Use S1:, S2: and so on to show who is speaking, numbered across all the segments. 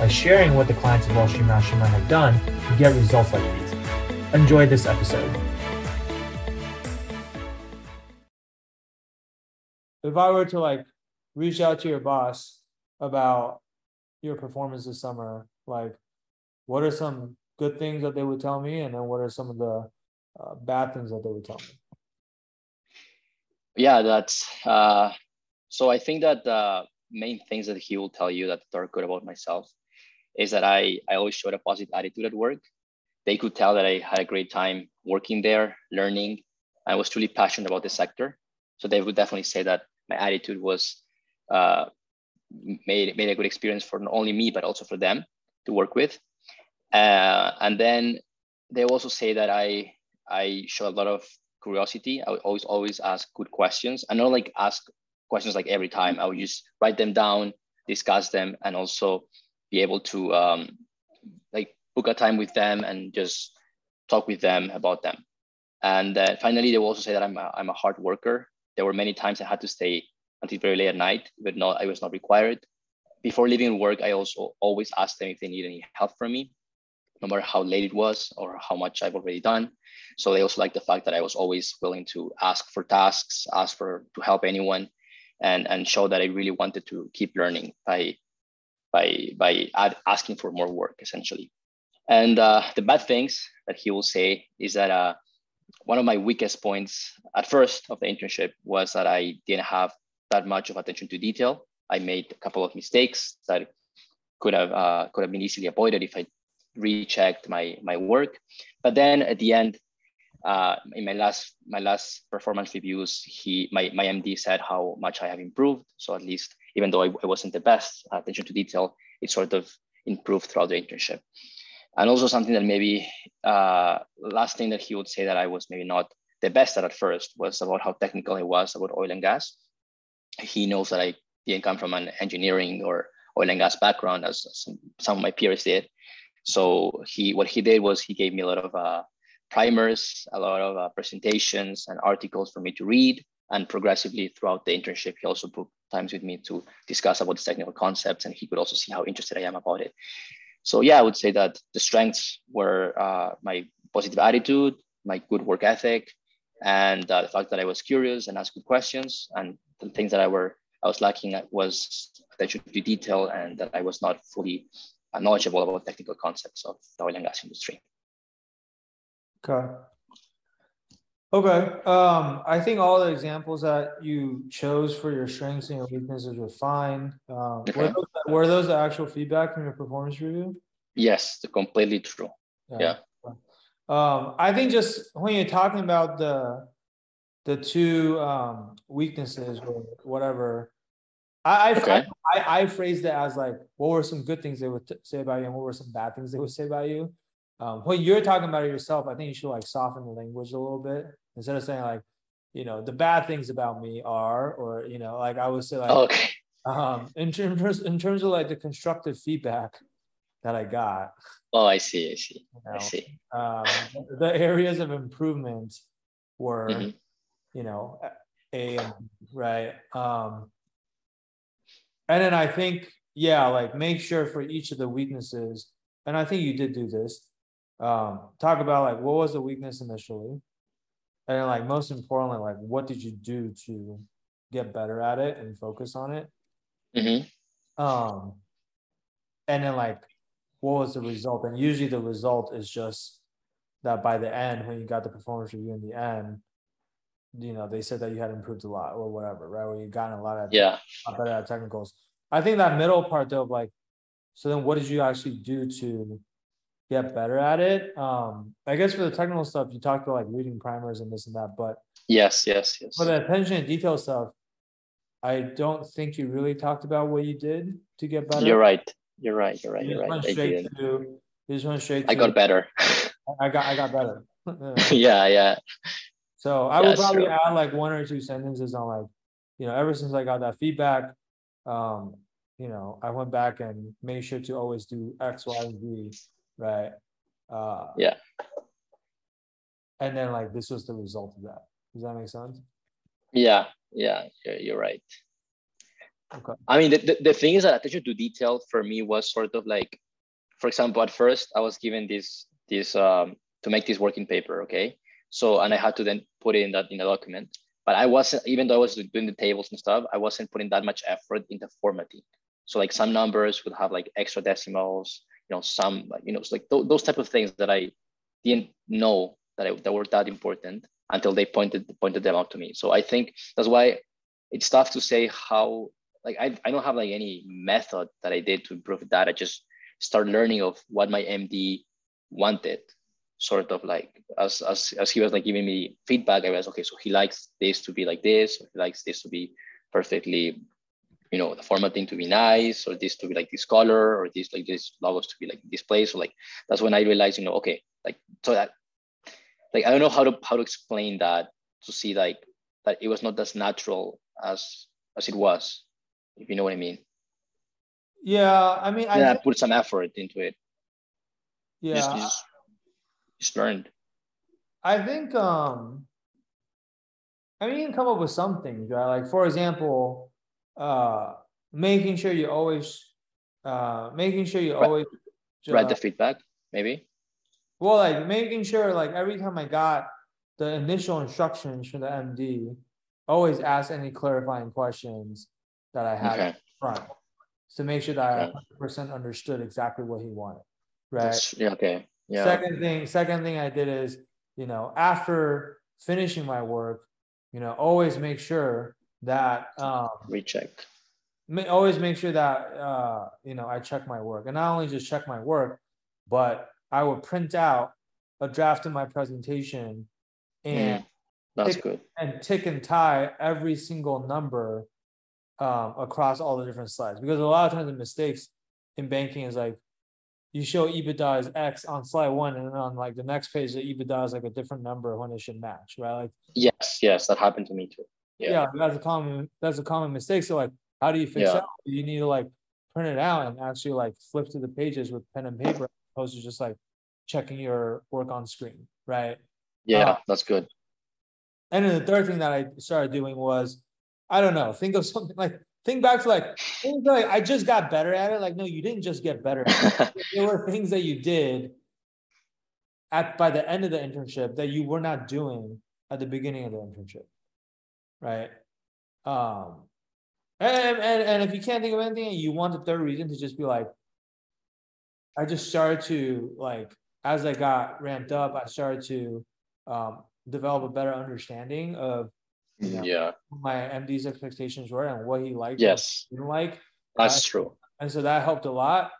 S1: by sharing what the clients of Wall Street Mastermind have done to get results like these. Enjoy this episode. If I were to like reach out to your boss about your performance this summer, like what are some good things that they would tell me, and then what are some of the uh, bad things that they would tell me?
S2: Yeah, that's uh, so. I think that the main things that he will tell you that are good about myself is that I I always showed a positive attitude at work. They could tell that I had a great time working there, learning. I was truly passionate about the sector, so they would definitely say that my attitude was uh, made made a good experience for not only me but also for them to work with. Uh, and then they also say that I I show a lot of curiosity. I would always always ask good questions. I not like ask questions like every time. I would just write them down, discuss them, and also be able to um, like book a time with them and just talk with them about them. And uh, finally, they will also say that I'm a, I'm a hard worker. There were many times I had to stay until very late at night, but not I was not required. Before leaving work, I also always asked them if they need any help from me, no matter how late it was or how much I've already done. So they also like the fact that I was always willing to ask for tasks, ask for to help anyone, and and show that I really wanted to keep learning by by by ad- asking for more work essentially. And uh, the bad things that he will say is that uh, one of my weakest points at first of the internship was that I didn't have that much of attention to detail. I made a couple of mistakes that could have uh, could have been easily avoided if I rechecked my my work. But then at the end, uh, in my last my last performance reviews, he my my MD said how much I have improved. So at least even though I, wasn't the best attention to detail, it sort of improved throughout the internship. And also something that maybe uh, last thing that he would say that I was maybe not the best at at first was about how technical I was about oil and gas he knows that I didn't come from an engineering or oil and gas background as some, some of my peers did. So he, what he did was he gave me a lot of uh, primers, a lot of uh, presentations and articles for me to read. And progressively throughout the internship, he also booked times with me to discuss about the technical concepts, and he could also see how interested I am about it. So yeah, I would say that the strengths were uh, my positive attitude, my good work ethic, and uh, the fact that I was curious and asked good questions, and the things that I were I was lacking was attention to detail and that I was not fully knowledgeable about technical concepts of the oil and gas industry.
S1: Okay. Okay. Um, I think all the examples that you chose for your strengths and your weaknesses were fine. Um, okay. were, those, were, those, the actual feedback from your performance review?
S2: Yes, completely true. Yeah. yeah.
S1: Um, I think just when you're talking about the the two um, weaknesses or whatever. I I, okay. I, I, phrased it as like, what were some good things they would t- say about you, and what were some bad things they would say about you. Um, when you're talking about it yourself, I think you should like soften the language a little bit instead of saying like, you know, the bad things about me are, or you know, like I would say like,
S2: okay.
S1: um, in terms in terms of like the constructive feedback that I got.
S2: Oh, I see. I see. You know, I see.
S1: Um, the areas of improvement were. Mm-hmm you know, A and right. Um, and then I think, yeah, like make sure for each of the weaknesses, and I think you did do this. Um, talk about like what was the weakness initially, and then, like most importantly, like what did you do to get better at it and focus on it.
S2: Mm-hmm.
S1: Um, and then like what was the result? And usually the result is just that by the end, when you got the performance review in the end, you know, they said that you had improved a lot or whatever, right? Where you gotten a lot of
S2: yeah,
S1: better at technicals. I think that middle part though, like, so then what did you actually do to get better at it? Um, I guess for the technical stuff, you talked about like reading primers and this and that, but
S2: yes, yes, yes.
S1: For the attention and detail stuff, I don't think you really talked about what you did to get better.
S2: You're right. You're right. You're right.
S1: You
S2: You're right.
S1: went
S2: I did.
S1: to. You just went straight.
S2: I
S1: to-
S2: got better.
S1: I got. I got better.
S2: yeah, yeah.
S1: So I would probably
S2: true.
S1: add like one or two sentences on like, you know, ever since I got that feedback, um, you know, I went back and made sure to always do X, Y, and Z, right? Uh,
S2: Yeah.
S1: And then like this was the result of that. Does that make sense?
S2: Yeah, yeah, you're, you're right.
S1: Okay.
S2: I mean, the, the, the thing is that attention to detail for me was sort of like, for example, at first I was given this this um, to make this working paper, okay? So and I had to then put it in that in a document, but I wasn't even though I was doing the tables and stuff, I wasn't putting that much effort into formatting. So like some numbers would have like extra decimals, you know, some you know, it's like th- those type of things that I didn't know that I, that were that important until they pointed pointed them out to me. So I think that's why it's tough to say how like I, I don't have like any method that I did to improve that. I just start learning of what my MD wanted, sort of like as as as he was like giving me feedback, I was okay, so he likes this to be like this, he likes this to be perfectly, you know, the formatting to be nice, or this to be like this color, or this like this logos to be like this place. So like that's when I realized, you know, okay, like so that like I don't know how to how to explain that to see like that it was not as natural as as it was, if you know what I mean.
S1: Yeah, I mean, I
S2: I put some effort into it.
S1: yeah,
S2: Just, just, just learned.
S1: I think um I mean you can come up with some things, right? Like for example, uh making sure you always uh making sure you always
S2: Read the feedback, maybe.
S1: well like making sure like every time I got the initial instructions from the MD, always ask any clarifying questions that I had
S2: Okay.
S1: front to make sure that I 100% understood exactly what he wanted. Right.
S2: That's, yeah. Okay. Yeah.
S1: Second thing, second thing I did is, you know, after finishing my work, you know, always make sure that um
S2: Recheck.
S1: always make sure that uh you know I check my work and not only just check my work, but I would print out a draft of my presentation and
S2: Mm, that's
S1: Pick-
S2: good.
S1: and tick and tie every single number um, across all the different slides because a lot of times the mistakes in banking is like you show EBITDA as X on slide one and then on like the next page the EBITDA is like a different number when it should match, right? Like
S2: Yes. Yes. That happened to me too. Yeah.
S1: yeah, that's a common that's a common mistake. So like how do you fix
S2: Yeah.
S1: that? You need to like print it out and actually like flip to the pages with pen and paper as opposed to just like checking your work on screen, right?
S2: Yeah.
S1: Uh,
S2: that's good.
S1: And then the third thing that I started doing was, I don't know, think of something like think back to like, things like I just got better at it. Like, no, you didn't just get better at it. There were things that you did at by the end of the internship that you were not doing at the beginning of the internship. Right. Um and, and and if you can't think of anything you want the third reason to just be like, I just started to like as I got ramped up, I started to um develop a better understanding of Yeah.
S2: yeah.
S1: what my MD's expectations were and what he liked.
S2: Yes.
S1: Didn't like.
S2: That's
S1: Uh,
S2: true.
S1: And so that helped a lot.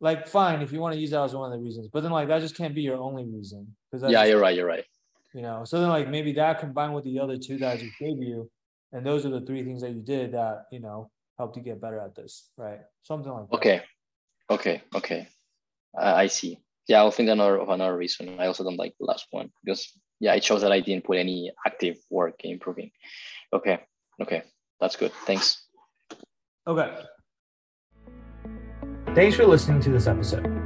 S1: Like, fine, if you want to use that as one of the reasons, but then like that just can't be your only reason. Because
S2: Yeah. You're right. You're right.
S1: You know, so then like maybe that combined with the other two that I just gave you, and those are the three things that you did that, you know, helped you get better at this, right? Something like that.
S2: Okay. Okay. Okay. Uh, I see. Yeah, I'll think another of another reason. I also don't like the last one because yeah, it shows that I didn't put any active work in improving. Okay. Okay. That's good. Thanks.
S1: Okay. Thanks for listening to this episode.